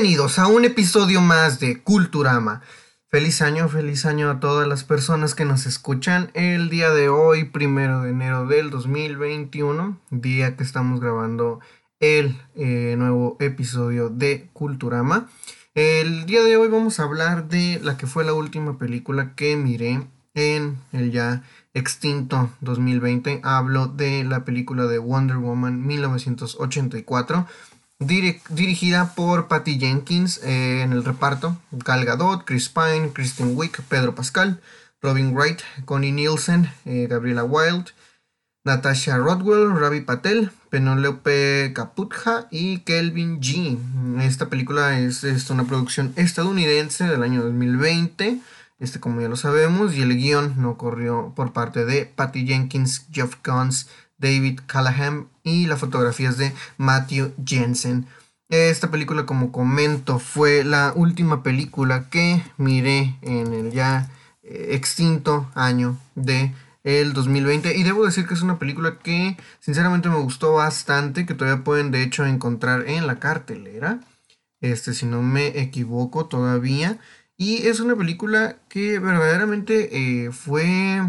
Bienvenidos a un episodio más de Culturama. Feliz año, feliz año a todas las personas que nos escuchan el día de hoy, primero de enero del 2021, día que estamos grabando el eh, nuevo episodio de Culturama. El día de hoy vamos a hablar de la que fue la última película que miré en el ya extinto 2020. Hablo de la película de Wonder Woman 1984 dirigida por Patty Jenkins eh, en el reparto. Gal Gadot, Chris Pine, Kristen Wick, Pedro Pascal, Robin Wright, Connie Nielsen, eh, Gabriela Wild, Natasha Rodwell, Ravi Patel, Penelope Caputja y Kelvin G. Esta película es, es, una producción estadounidense del año 2020. Este, como ya lo sabemos, y el guion no corrió por parte de Patty Jenkins, Jeff Guns, David Callahan y la fotografía es de Matthew Jensen. Esta película, como comento, fue la última película que miré en el ya eh, extinto año de el 2020 y debo decir que es una película que sinceramente me gustó bastante que todavía pueden de hecho encontrar en la cartelera. Este si no me equivoco todavía. Y es una película que verdaderamente eh, fue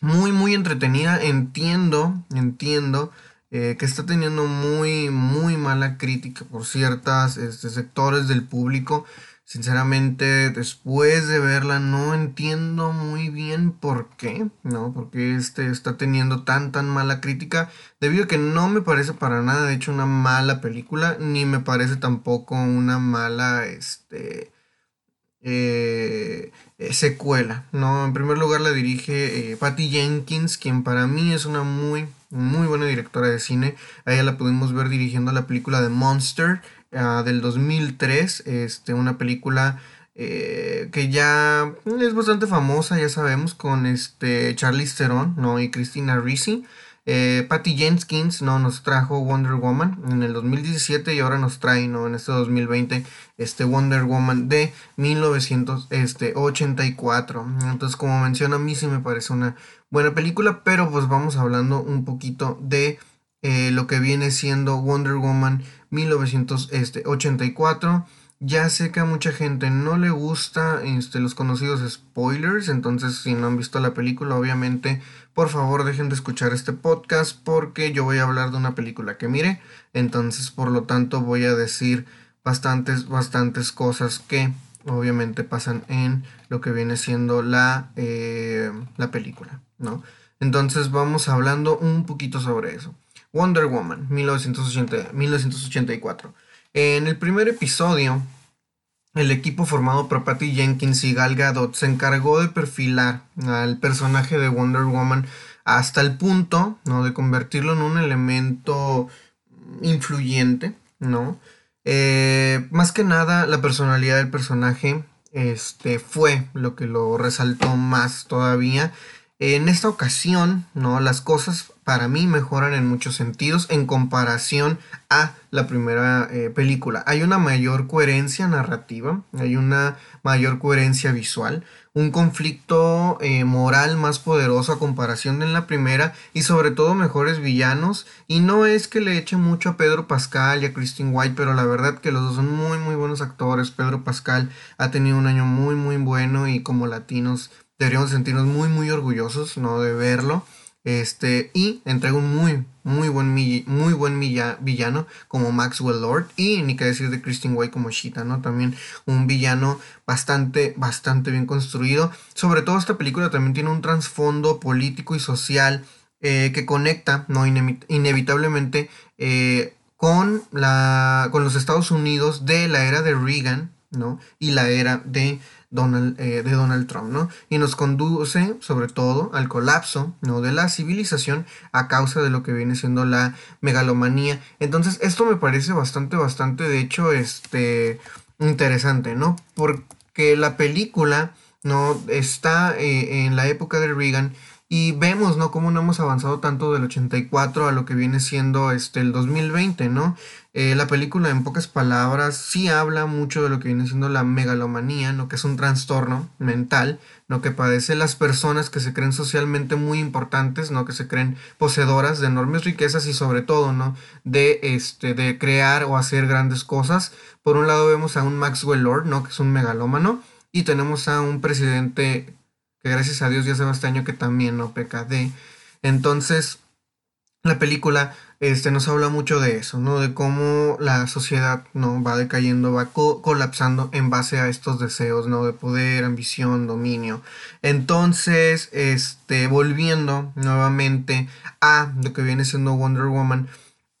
muy, muy entretenida. Entiendo, entiendo eh, que está teniendo muy, muy mala crítica por ciertos este, sectores del público. Sinceramente, después de verla, no entiendo muy bien por qué, ¿no? Porque este está teniendo tan, tan mala crítica. Debido a que no me parece para nada, de hecho, una mala película, ni me parece tampoco una mala, este, eh, eh, secuela, ¿no? En primer lugar la dirige eh, Patty Jenkins, quien para mí es una muy, muy buena directora de cine. A ella la pudimos ver dirigiendo la película de Monster ah, del 2003, este, una película que ya es bastante famosa, ya sabemos, con este Charlize Theron, ¿no? Y Christina Ricci. Eh, Patty Jenkins ¿no? nos trajo Wonder Woman en el 2017 y ahora nos trae ¿no? en este 2020 este Wonder Woman de 1984. Entonces, como menciona, a mí sí me parece una buena película, pero pues vamos hablando un poquito de eh, lo que viene siendo Wonder Woman 1984. Ya sé que a mucha gente no le gusta este, los conocidos spoilers, entonces si no han visto la película, obviamente, por favor dejen de escuchar este podcast porque yo voy a hablar de una película que mire, entonces por lo tanto voy a decir bastantes, bastantes cosas que obviamente pasan en lo que viene siendo la, eh, la película, ¿no? Entonces vamos hablando un poquito sobre eso. Wonder Woman, 1980, 1984. En el primer episodio, el equipo formado por Patty Jenkins y Gal Gadot se encargó de perfilar al personaje de Wonder Woman hasta el punto, ¿no? De convertirlo en un elemento influyente, ¿no? Eh, más que nada, la personalidad del personaje este, fue lo que lo resaltó más todavía. En esta ocasión, ¿no? Las cosas para mí mejoran en muchos sentidos en comparación a la primera eh, película. Hay una mayor coherencia narrativa, hay una mayor coherencia visual, un conflicto eh, moral más poderoso a comparación de en la primera y sobre todo mejores villanos. Y no es que le eche mucho a Pedro Pascal y a Christine White, pero la verdad que los dos son muy muy buenos actores. Pedro Pascal ha tenido un año muy muy bueno y como latinos deberíamos sentirnos muy muy orgullosos ¿no? de verlo. Este, y entrega un muy, muy buen, muy buen villano como Maxwell Lord. Y ni que decir de Christine White como Shita, ¿no? También un villano bastante, bastante bien construido. Sobre todo esta película también tiene un trasfondo político y social eh, que conecta, ¿no? inevitablemente eh, con, la, con los Estados Unidos de la era de Reagan, ¿no? Y la era de Donald, eh, de Donald Trump, ¿no? Y nos conduce sobre todo al colapso, ¿no? De la civilización a causa de lo que viene siendo la megalomanía. Entonces, esto me parece bastante, bastante, de hecho, este, interesante, ¿no? Porque la película, ¿no? Está eh, en la época de Reagan y vemos, ¿no? Cómo no hemos avanzado tanto del 84 a lo que viene siendo este, el 2020, ¿no? Eh, la película, en pocas palabras, sí habla mucho de lo que viene siendo la megalomanía, ¿no? Que es un trastorno mental, ¿no? Que padecen las personas que se creen socialmente muy importantes, ¿no? Que se creen poseedoras de enormes riquezas y sobre todo, ¿no? De, este, de crear o hacer grandes cosas. Por un lado vemos a un Maxwell Lord, ¿no? Que es un megalómano. Y tenemos a un presidente que gracias a Dios ya hace este año que también no peca de. Entonces, la película este, nos habla mucho de eso, ¿no? De cómo la sociedad, ¿no? Va decayendo, va colapsando en base a estos deseos, ¿no? De poder, ambición, dominio. Entonces, este, volviendo nuevamente a lo que viene siendo Wonder Woman,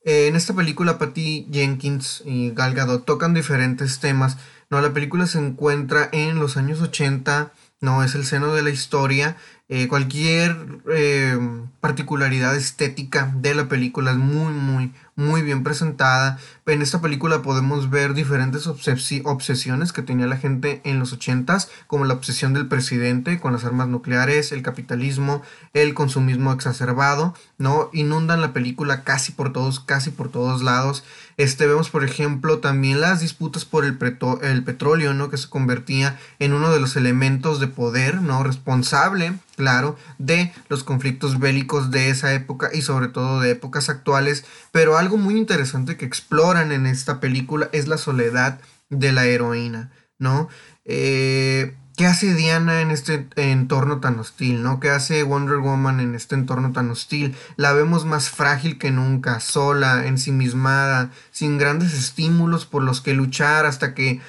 eh, en esta película Patty Jenkins y Gal Gadot tocan diferentes temas, ¿no? La película se encuentra en los años 80, no es el seno de la historia. Eh, cualquier eh, particularidad estética de la película es muy, muy, muy bien presentada. En esta película podemos ver diferentes obsesiones que tenía la gente en los 80s, como la obsesión del presidente con las armas nucleares, el capitalismo, el consumismo exacerbado, ¿no? Inundan la película casi por todos, casi por todos lados. Este, vemos, por ejemplo, también las disputas por el, el petróleo, ¿no? Que se convertía en uno de los elementos de poder, ¿no? Responsable, claro, de los conflictos bélicos de esa época y sobre todo de épocas actuales. Pero algo muy interesante que exploran en esta película es la soledad de la heroína, ¿no? Eh, ¿Qué hace Diana en este entorno tan hostil, no? ¿Qué hace Wonder Woman en este entorno tan hostil? La vemos más frágil que nunca, sola, ensimismada, sin grandes estímulos por los que luchar hasta que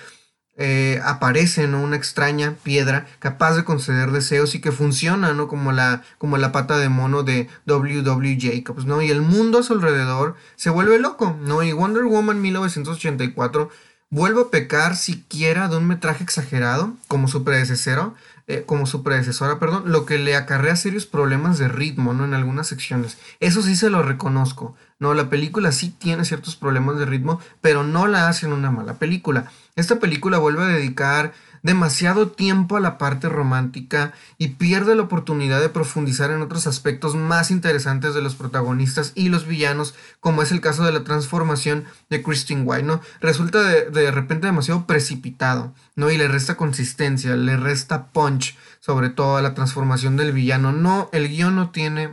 eh, aparece ¿no? una extraña piedra capaz de conceder deseos y que funciona ¿no? como, la, como la pata de mono de W.W. Jacobs. ¿no? Y el mundo a su alrededor se vuelve loco. ¿no? Y Wonder Woman 1984 vuelve a pecar siquiera de un metraje exagerado como su predecesora, eh, como su predecesora, perdón, lo que le acarrea serios problemas de ritmo, ¿no? En algunas secciones. Eso sí se lo reconozco. No, la película sí tiene ciertos problemas de ritmo, pero no la hacen una mala película. Esta película vuelve a dedicar demasiado tiempo a la parte romántica y pierde la oportunidad de profundizar en otros aspectos más interesantes de los protagonistas y los villanos, como es el caso de la transformación de Christine White, ¿no? Resulta de, de repente demasiado precipitado, ¿no? Y le resta consistencia, le resta punch, sobre todo a la transformación del villano. No, el guion no tiene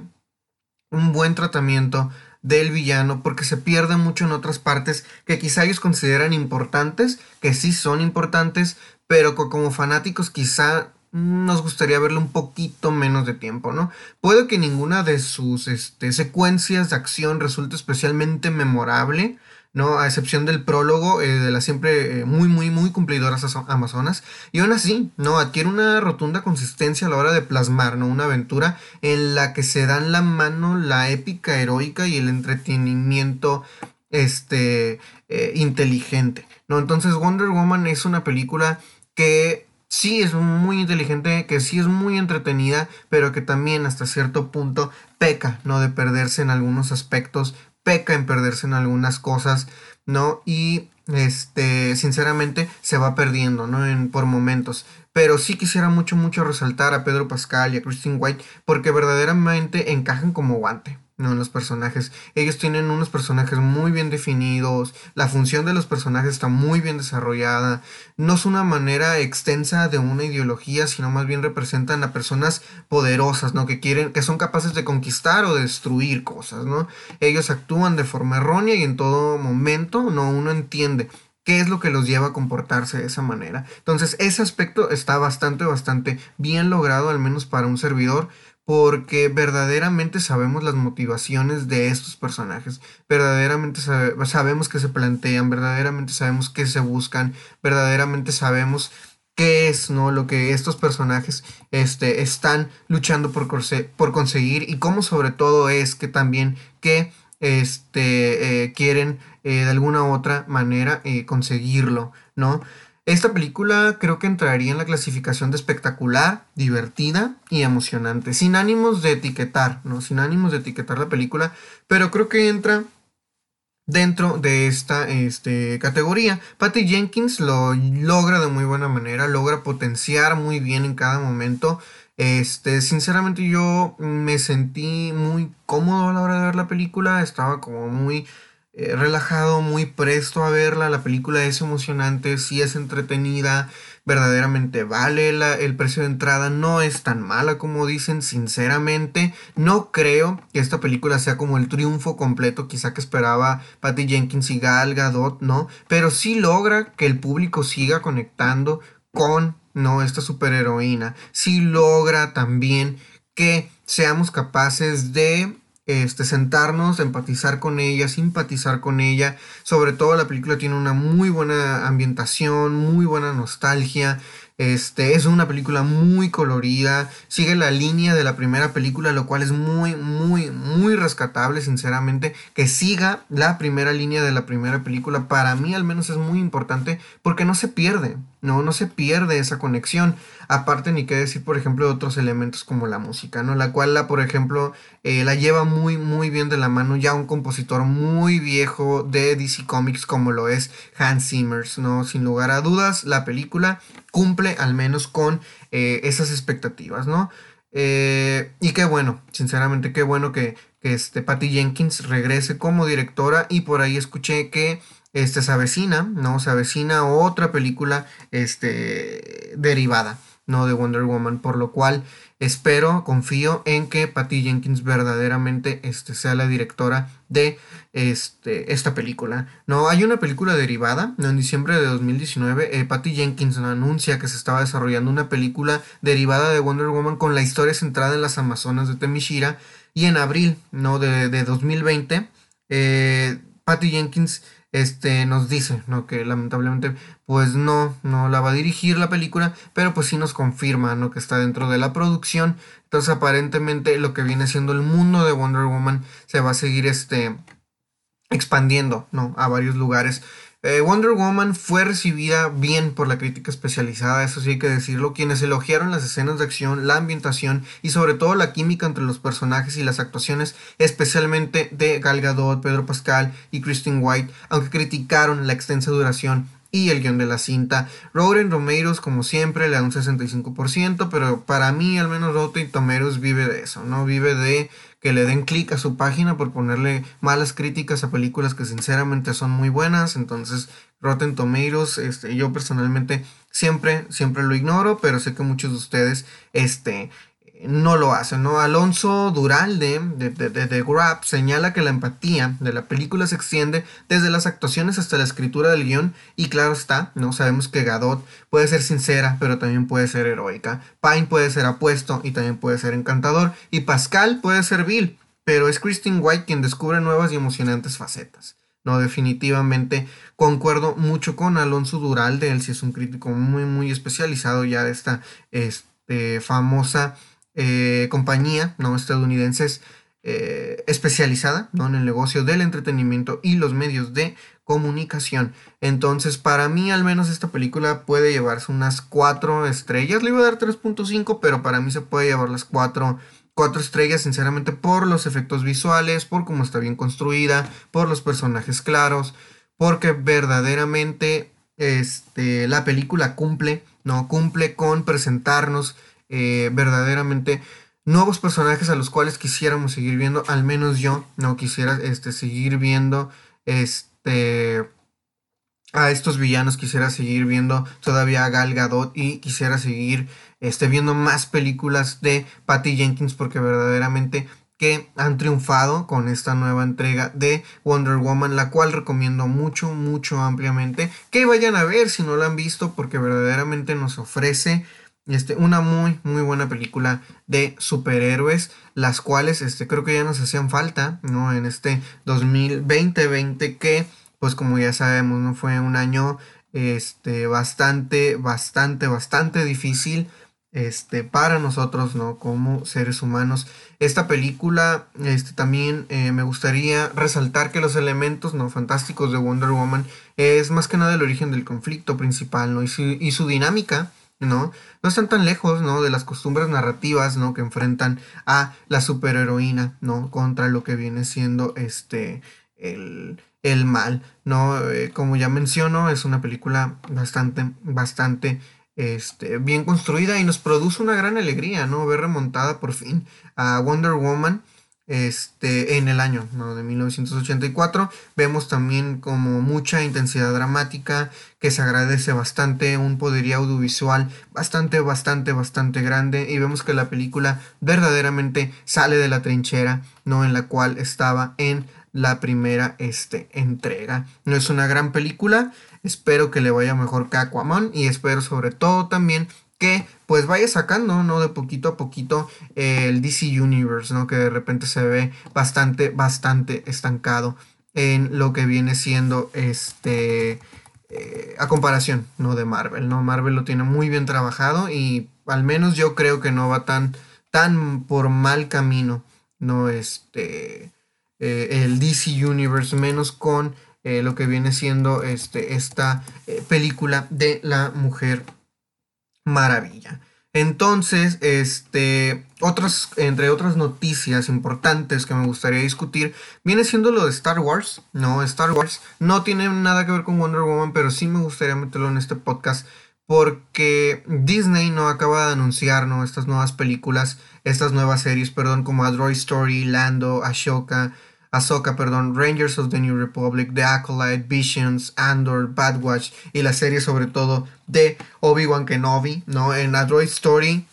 un buen tratamiento del villano porque se pierde mucho en otras partes que quizá ellos consideran importantes, que sí son importantes, pero como fanáticos quizá nos gustaría verle un poquito menos de tiempo, ¿no? Puede que ninguna de sus este, secuencias de acción resulte especialmente memorable, ¿no? A excepción del prólogo eh, de las siempre eh, muy, muy, muy cumplidoras amazonas. Y aún así, ¿no? Adquiere una rotunda consistencia a la hora de plasmar, ¿no? Una aventura en la que se dan la mano la épica heroica y el entretenimiento este, eh, inteligente, ¿no? Entonces Wonder Woman es una película que sí es muy inteligente, que sí es muy entretenida, pero que también hasta cierto punto peca, ¿no? De perderse en algunos aspectos, peca en perderse en algunas cosas, ¿no? Y este, sinceramente, se va perdiendo, ¿no? En, por momentos. Pero sí quisiera mucho, mucho resaltar a Pedro Pascal y a Christine White porque verdaderamente encajan como guante. No, los personajes. Ellos tienen unos personajes muy bien definidos. La función de los personajes está muy bien desarrollada. No es una manera extensa de una ideología, sino más bien representan a personas poderosas, ¿no? Que quieren, que son capaces de conquistar o destruir cosas, ¿no? Ellos actúan de forma errónea y en todo momento, no, uno entiende qué es lo que los lleva a comportarse de esa manera. Entonces, ese aspecto está bastante, bastante bien logrado, al menos para un servidor porque verdaderamente sabemos las motivaciones de estos personajes, verdaderamente sabemos que se plantean, verdaderamente sabemos que se buscan, verdaderamente sabemos qué es no lo que estos personajes este, están luchando por, conseguir y cómo sobre todo es que también que este, eh, quieren eh, de alguna u otra manera eh, conseguirlo, ¿no? Esta película creo que entraría en la clasificación de espectacular, divertida y emocionante, sin ánimos de etiquetar, ¿no? Sin ánimos de etiquetar la película, pero creo que entra dentro de esta este, categoría. Patty Jenkins lo logra de muy buena manera, logra potenciar muy bien en cada momento Este, sinceramente yo me sentí muy cómodo a la hora de ver la película, estaba como muy eh, relajado, muy presto a verla, la película es emocionante, sí es entretenida, verdaderamente vale el precio de entrada, no es tan mala como dicen, sinceramente, no creo que esta película sea como el triunfo completo quizá que esperaba Patty Jenkins y Gal Gadot, ¿no? Pero sí logra que el público siga conectando con no esta superheroína, si logra también que seamos capaces de este, sentarnos, empatizar con ella, simpatizar con ella. Sobre todo la película tiene una muy buena ambientación, muy buena nostalgia. Este, es una película muy colorida, sigue la línea de la primera película, lo cual es muy, muy, muy rescatable, sinceramente. Que siga la primera línea de la primera película, para mí al menos es muy importante porque no se pierde, no, no se pierde esa conexión. Aparte, ni qué decir, por ejemplo, de otros elementos como la música, ¿no? La cual, la, por ejemplo, eh, la lleva muy, muy bien de la mano ya un compositor muy viejo de DC Comics como lo es Hans Zimmer, ¿no? Sin lugar a dudas, la película cumple al menos con eh, esas expectativas, ¿no? Eh, y qué bueno, sinceramente, qué bueno que, que este Patty Jenkins regrese como directora y por ahí escuché que este se avecina, ¿no? Se avecina otra película este derivada no de Wonder Woman, por lo cual espero, confío en que Patty Jenkins verdaderamente este, sea la directora de este, esta película. No, hay una película derivada, en diciembre de 2019, eh, Patty Jenkins anuncia que se estaba desarrollando una película derivada de Wonder Woman con la historia centrada en las Amazonas de Temishira, y en abril, ¿no? De, de 2020, eh, Patty Jenkins este, nos dice, ¿no? Que lamentablemente, pues no, no la va a dirigir la película, pero pues sí nos confirma, ¿no? Que está dentro de la producción. Entonces, aparentemente, lo que viene siendo el mundo de Wonder Woman se va a seguir, este, expandiendo, ¿no? A varios lugares. Eh, Wonder Woman fue recibida bien por la crítica especializada, eso sí hay que decirlo, quienes elogiaron las escenas de acción, la ambientación y sobre todo la química entre los personajes y las actuaciones, especialmente de Gal Gadot, Pedro Pascal y Christine White, aunque criticaron la extensa duración y el guion de la cinta. Rotten Tomatoes, como siempre, le da un 65%, pero para mí, al menos Rotten Tomatoes vive de eso, ¿no? Vive de que le den clic a su página por ponerle malas críticas a películas que sinceramente son muy buenas. Entonces, Rotten Tomatoes, este, yo personalmente siempre, siempre lo ignoro, pero sé que muchos de ustedes, este, no lo hace, ¿no? Alonso Duralde de, de, de, Grab señala que la empatía de la película se extiende desde las actuaciones hasta la escritura del guion y claro está, ¿no? Sabemos que Gadot puede ser sincera pero también puede ser heroica, Pine puede ser apuesto y también puede ser encantador y Pascal puede ser vil, pero es Christine White quien descubre nuevas y emocionantes facetas. No, definitivamente concuerdo mucho con Alonso Duralde, él sí es un crítico muy muy especializado ya de esta este, famosa eh, compañía ¿no? estadounidense eh, especializada ¿no? en el negocio del entretenimiento y los medios de comunicación. Entonces, para mí, al menos esta película puede llevarse unas 4 estrellas. Le iba a dar 3.5, pero para mí se puede llevar las 4 cuatro estrellas, sinceramente, por los efectos visuales, por cómo está bien construida, por los personajes claros, porque verdaderamente este, la película cumple, ¿no? Cumple con presentarnos eh, verdaderamente nuevos personajes a los cuales quisiéramos seguir viendo, al menos yo no quisiera este, seguir viendo este, a estos villanos, quisiera seguir viendo todavía a Gal Gadot y quisiera seguir este, viendo más películas de Patty Jenkins porque verdaderamente que han triunfado con esta nueva entrega de Wonder Woman, la cual recomiendo mucho, mucho ampliamente que vayan a ver si no la han visto porque verdaderamente nos ofrece este, una muy, muy buena película de superhéroes, las cuales este, creo que ya nos hacían falta, ¿no? En este 2020 que, pues como ya sabemos, ¿no? Fue un año este, bastante, bastante, bastante difícil este, para nosotros, ¿no? Como seres humanos. Esta película, este, también eh, me gustaría resaltar que los elementos, ¿no? Fantásticos de Wonder Woman es más que nada el origen del conflicto principal, ¿no? Y y su dinámica ¿no? No están tan lejos, ¿no? De las costumbres narrativas, ¿no? Que enfrentan a la superheroína, ¿no? Contra lo que viene siendo este, el, mal, ¿no? Eh, como ya menciono, es una película bastante, bastante este, bien construida y nos produce una gran alegría, ¿no? Ver remontada por fin a Wonder Woman este, en el año de 1984. Vemos también como mucha intensidad dramática que se agradece bastante, un poderío audiovisual bastante, bastante, bastante grande y vemos que la película verdaderamente sale de la trinchera ¿no? en la cual estaba en la primera este, entrega. No es una gran película, espero que le vaya mejor que Aquaman y espero sobre todo también que pues vaya sacando, ¿no? De poquito a poquito el DC Universe, ¿no? Que de repente se ve bastante, bastante estancado en lo que viene siendo este... Eh, a comparación, ¿no? De Marvel, ¿no? Marvel lo tiene muy bien trabajado y al menos yo creo que no va tan, tan por mal camino, ¿no? Este... Eh, el DC Universe, menos con eh, lo que viene siendo este, esta película de la Mujer maravilla. Entonces, este, otras, entre otras noticias importantes que me gustaría discutir, viene siendo lo de Star Wars. No, Star Wars no tiene nada que ver con Wonder Woman, pero sí me gustaría meterlo en este podcast porque Disney no acaba de anunciar ¿no? estas nuevas películas, estas nuevas series, perdón, como Android Story, Lando, Ashoka, Ahsoka, perdón, Rangers of the New Republic, The Acolyte, Visions, Andor, Bad Watch y la serie sobre todo de Obi-Wan Kenobi, ¿no? En Android Story.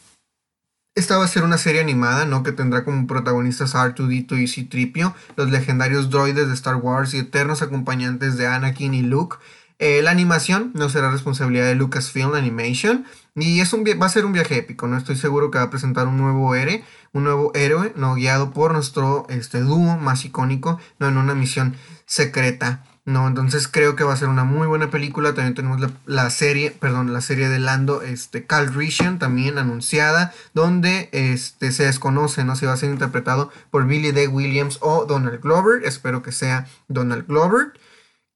Esta va a ser una serie animada, ¿no? Que tendrá como protagonistas R2D2 y C-Tripio, los legendarios droides de Star Wars y eternos acompañantes de Anakin y Luke. Eh, la animación no será responsabilidad de Lucasfilm Animation y es un, va a ser un viaje épico, ¿no? Estoy seguro que va a presentar un nuevo héroe, un nuevo héroe, ¿no? Guiado por nuestro este, dúo más icónico, ¿no? En una misión secreta, ¿no? Entonces creo que va a ser una muy buena película. También tenemos la, serie, perdón, la serie de Lando, este, Calrissian, también anunciada, donde este, se desconoce, ¿no? Si va a ser interpretado por Billy D. Williams o Donald Glover. Espero que sea Donald Glover.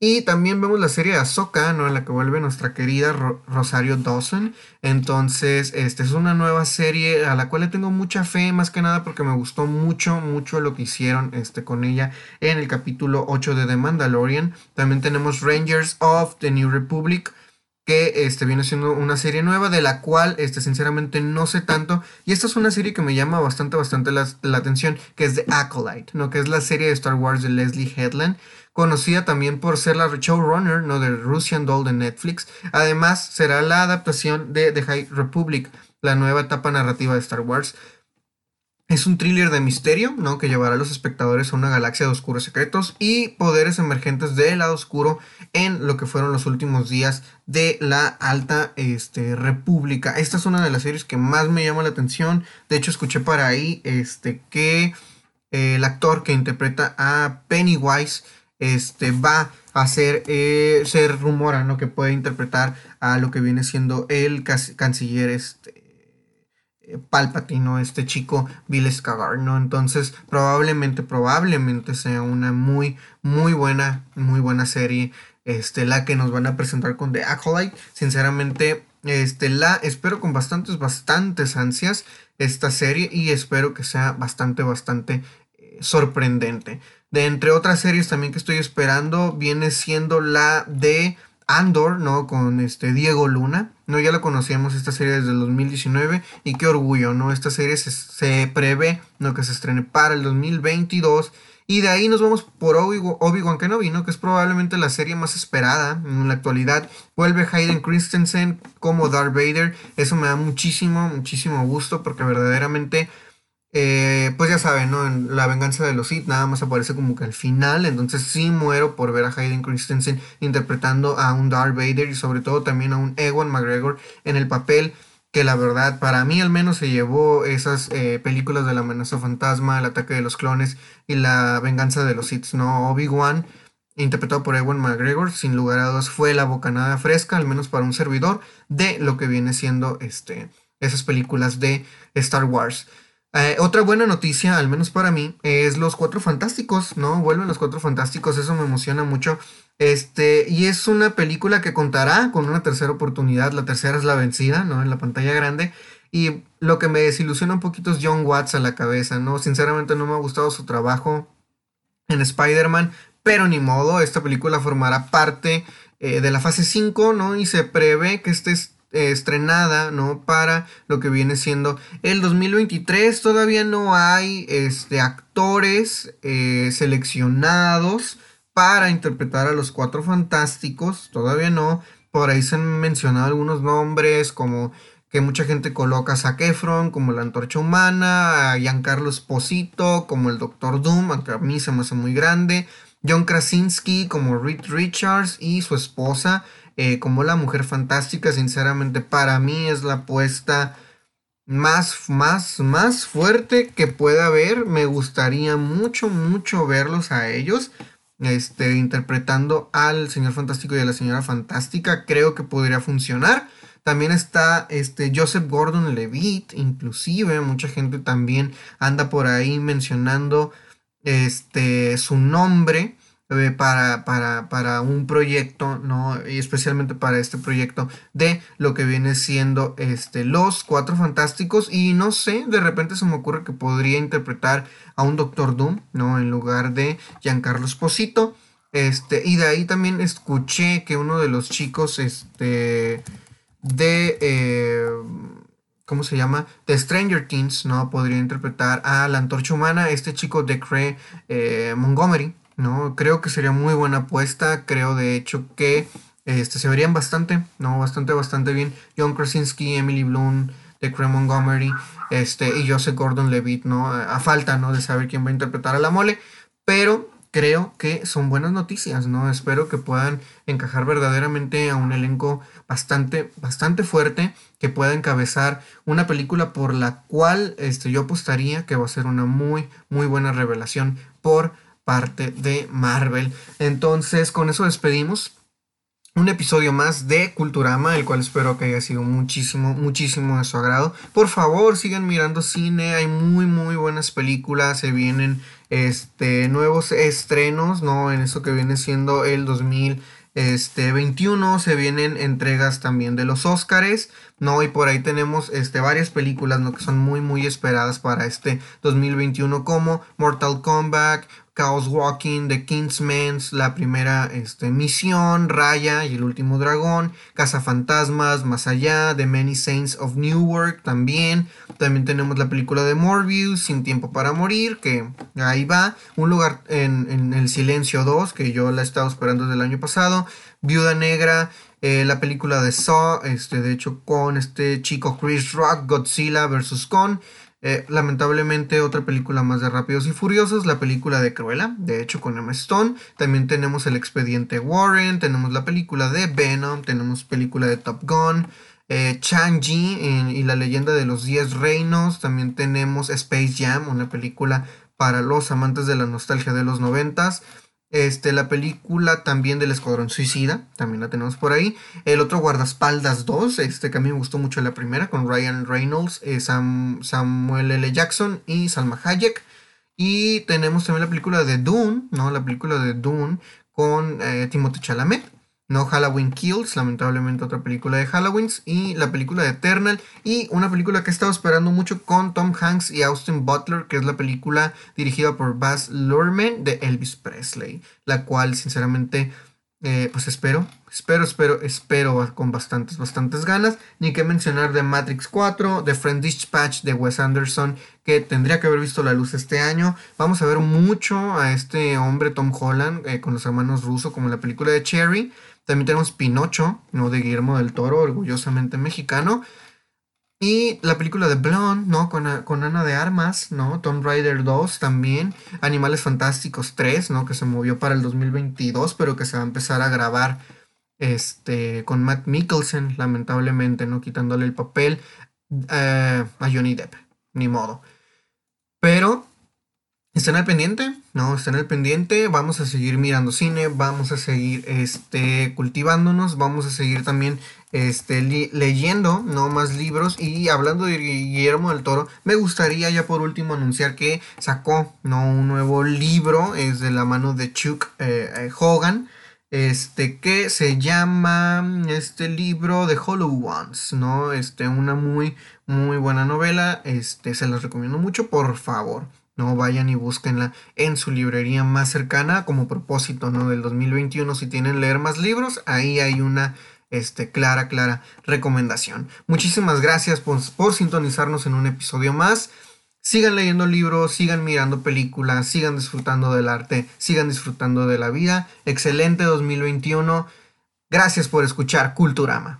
Y también vemos la serie de Ahsoka, ¿no? En la que vuelve nuestra querida Rosario Dawson. Entonces, esta es una nueva serie a la cual le tengo mucha fe, más que nada porque me gustó mucho, mucho lo que hicieron este, con ella en el capítulo 8 de The Mandalorian. También tenemos Rangers of the New Republic, que este, viene siendo una serie nueva de la cual este, sinceramente no sé tanto. Y esta es una serie que me llama bastante, bastante la, la atención, que es The Acolyte, ¿no? Que es la serie de Star Wars de Leslie Headland conocida también por ser la showrunner ¿no? de Russian Doll de Netflix. Además, será la adaptación de The High Republic, la nueva etapa narrativa de Star Wars. Es un thriller de misterio, ¿no? Que llevará a los espectadores a una galaxia de oscuros secretos y poderes emergentes del lado oscuro en lo que fueron los últimos días de la Alta este, República. Esta es una de las series que más me llama la atención. De hecho, escuché para ahí este, que eh, el actor que interpreta a Pennywise este, va a ser, eh, se rumora, ¿no? Que puede interpretar a lo que viene siendo el canciller, este, eh, Palpatine, Este chico Bill Skagar, ¿no? Entonces, probablemente, probablemente sea una muy, muy buena, muy buena serie, este, la que nos van a presentar con The Acolyte. Sinceramente, este, la espero con bastantes, bastantes ansias esta serie y espero que sea bastante, bastante sorprendente. De entre otras series también que estoy esperando, viene siendo la de Andor, ¿no? Con este Diego Luna. No, ya lo conocíamos esta serie desde el 2019 y qué orgullo, ¿no? Esta serie se, prevé, ¿no? Que se estrene para el 2022. Y de ahí nos vamos por Obi-Wan Kenobi, ¿no? Que es probablemente la serie más esperada en la actualidad. Vuelve Hayden Christensen como Darth Vader. Eso me da muchísimo, muchísimo gusto porque verdaderamente eh, pues ya saben, ¿no? En La venganza de los Sith nada más aparece como que al final. Entonces sí muero por ver a Hayden Christensen interpretando a un Darth Vader y sobre todo también a un Ewan McGregor en el papel que la verdad para mí al menos se llevó esas eh, películas de la amenaza fantasma, el ataque de los clones y la venganza de los Sith, ¿no? Obi-Wan interpretado por Ewan McGregor, sin lugar a dudas fue la bocanada fresca, al menos para un servidor, de lo que viene siendo este, esas películas de Star Wars. Eh, otra buena noticia, al menos para mí, es los Cuatro Fantásticos, ¿no? Vuelven los Cuatro Fantásticos, eso me emociona mucho. Este, y es una película que contará con una tercera oportunidad, la tercera es la vencida, ¿no? En la pantalla grande. Y lo que me desilusiona un poquito es John Watts a la cabeza, ¿no? Sinceramente no me ha gustado su trabajo en Spider-Man, pero ni modo, esta película formará parte eh, de la fase 5, ¿no? Y se prevé que este estrenada, ¿no? Para lo que viene siendo el 2023. Todavía no hay este, actores eh, seleccionados para interpretar a los cuatro fantásticos. Todavía no. Por ahí se han mencionado algunos nombres como que mucha gente coloca a Zac Efron como la antorcha humana, a Giancarlo Esposito como el Doctor Doom, aunque a mí se me hace muy grande. John Krasinski como Reed Richards y su esposa eh, como la mujer fantástica. Sinceramente, para mí es la apuesta más, más, más fuerte que pueda haber. Me gustaría mucho, mucho verlos a ellos. Este, interpretando al señor fantástico y a la señora fantástica. Creo que podría funcionar. También está este Joseph Gordon Levitt, inclusive mucha gente también anda por ahí mencionando este, su nombre eh, para, para, un proyecto, ¿no? Y especialmente para este proyecto de lo que viene siendo este, los Cuatro Fantásticos. Y no sé, de repente se me ocurre que podría interpretar a un Doctor Doom, ¿no? En lugar de Giancarlo Esposito. Este, y de ahí también escuché que uno de los chicos, este, de... Eh, ¿cómo se llama? The Stranger Things, ¿no? Podría interpretar a la antorcha humana, este chico de Craig eh, Montgomery, ¿no? Creo que sería muy buena apuesta, creo de hecho que este, se verían bastante, ¿no? Bastante, bastante bien. John Krasinski, Emily Bloom, de Craig Montgomery, este, y Joseph Gordon-Levitt, ¿no? A falta, ¿no? De saber quién va a interpretar a la mole, pero creo que son buenas noticias, ¿no? Espero que puedan encajar verdaderamente a un elenco bastante, bastante fuerte que pueda encabezar una película por la cual este, yo apostaría que va a ser una muy, muy buena revelación por parte de Marvel. Entonces, con eso despedimos un episodio más de Culturama, el cual espero que haya sido muchísimo, muchísimo de su agrado. Por favor, sigan mirando cine, hay muy, muy buenas películas, se vienen este, nuevos estrenos, ¿no? En eso que viene siendo el 2021, se vienen entregas también de los Óscares, ¿no? Y por ahí tenemos este, varias películas, ¿no? Que son muy, muy esperadas para este 2021, como Mortal Kombat, Chaos Walking, The Kingsman's, la primera este, misión, Raya y el último dragón, Fantasmas, Más allá, The Many Saints of Newark también. También tenemos la película de Morbius, Sin Tiempo para Morir, que ahí va. Un lugar en, El Silencio 2, que yo la he estado esperando desde el año pasado. Viuda Negra, eh, la película de Saw, este, de hecho con este chico Chris Rock, Godzilla vs. Kong. Eh, lamentablemente otra película más de Rápidos y Furiosos, la película de Cruella, de hecho con Emma Stone. También tenemos el expediente Warren, tenemos la película de Venom, tenemos película de Top Gun, eh, Chang-Chi y la leyenda de los 10 reinos. También tenemos Space Jam, una película para los amantes de la nostalgia de los noventas. Este, la película también del Escuadrón Suicida, también la tenemos por ahí. El otro Guardaespaldas 2, este que a mí me gustó mucho la primera, con Ryan Reynolds, eh, Samuel L. Jackson y Salma Hayek. Y tenemos también la película de Dune, ¿no? La película de Dune con eh, Timothée Chalamet. No Halloween Kills, lamentablemente otra película de Halloween. Y la película de Eternal. Y una película que he estado esperando mucho con Tom Hanks y Austin Butler, que es la película dirigida por Baz Luhrmann de Elvis Presley. La cual, sinceramente, eh, pues espero, espero, espero, espero con bastantes, bastantes ganas. Ni que mencionar de Matrix 4, de Friend Dispatch de Wes Anderson, que tendría que haber visto la luz este año. Vamos a ver mucho a este hombre Tom Holland eh, con los hermanos rusos, como en la película de Cherry. También tenemos Pinocho, ¿no? De Guillermo del Toro, orgullosamente mexicano. Y la película de Blonde, ¿no? Con, con, Ana de Armas, ¿no? Tomb Raider 2 también. Animales Fantásticos 3, ¿no? Que se movió para el 2022, pero que se va a empezar a grabar este, con Matt Mikkelsen, lamentablemente, ¿no? Quitándole el papel eh, a Johnny Depp. Ni modo. Pero estén al pendiente, ¿no? Estén al pendiente, vamos a seguir mirando cine, vamos a seguir este, cultivándonos, vamos a seguir también este, leyendo, ¿no? Más libros y hablando de Guillermo del Toro, me gustaría ya por último anunciar que sacó, ¿no? Un nuevo libro, es de la mano de Chuck eh, eh, Hogan, este, que se llama, este libro de Hollow Ones, ¿no? Este, una muy, muy buena novela, este, se las recomiendo mucho, por favor. No vayan y búsquenla en su librería más cercana como propósito ¿no? del 2021. Si tienen leer más libros, ahí hay una este, clara, clara recomendación. Muchísimas gracias por, por sintonizarnos en un episodio más. Sigan leyendo libros, sigan mirando películas, sigan disfrutando del arte, sigan disfrutando de la vida. Excelente 2021. Gracias por escuchar Culturama.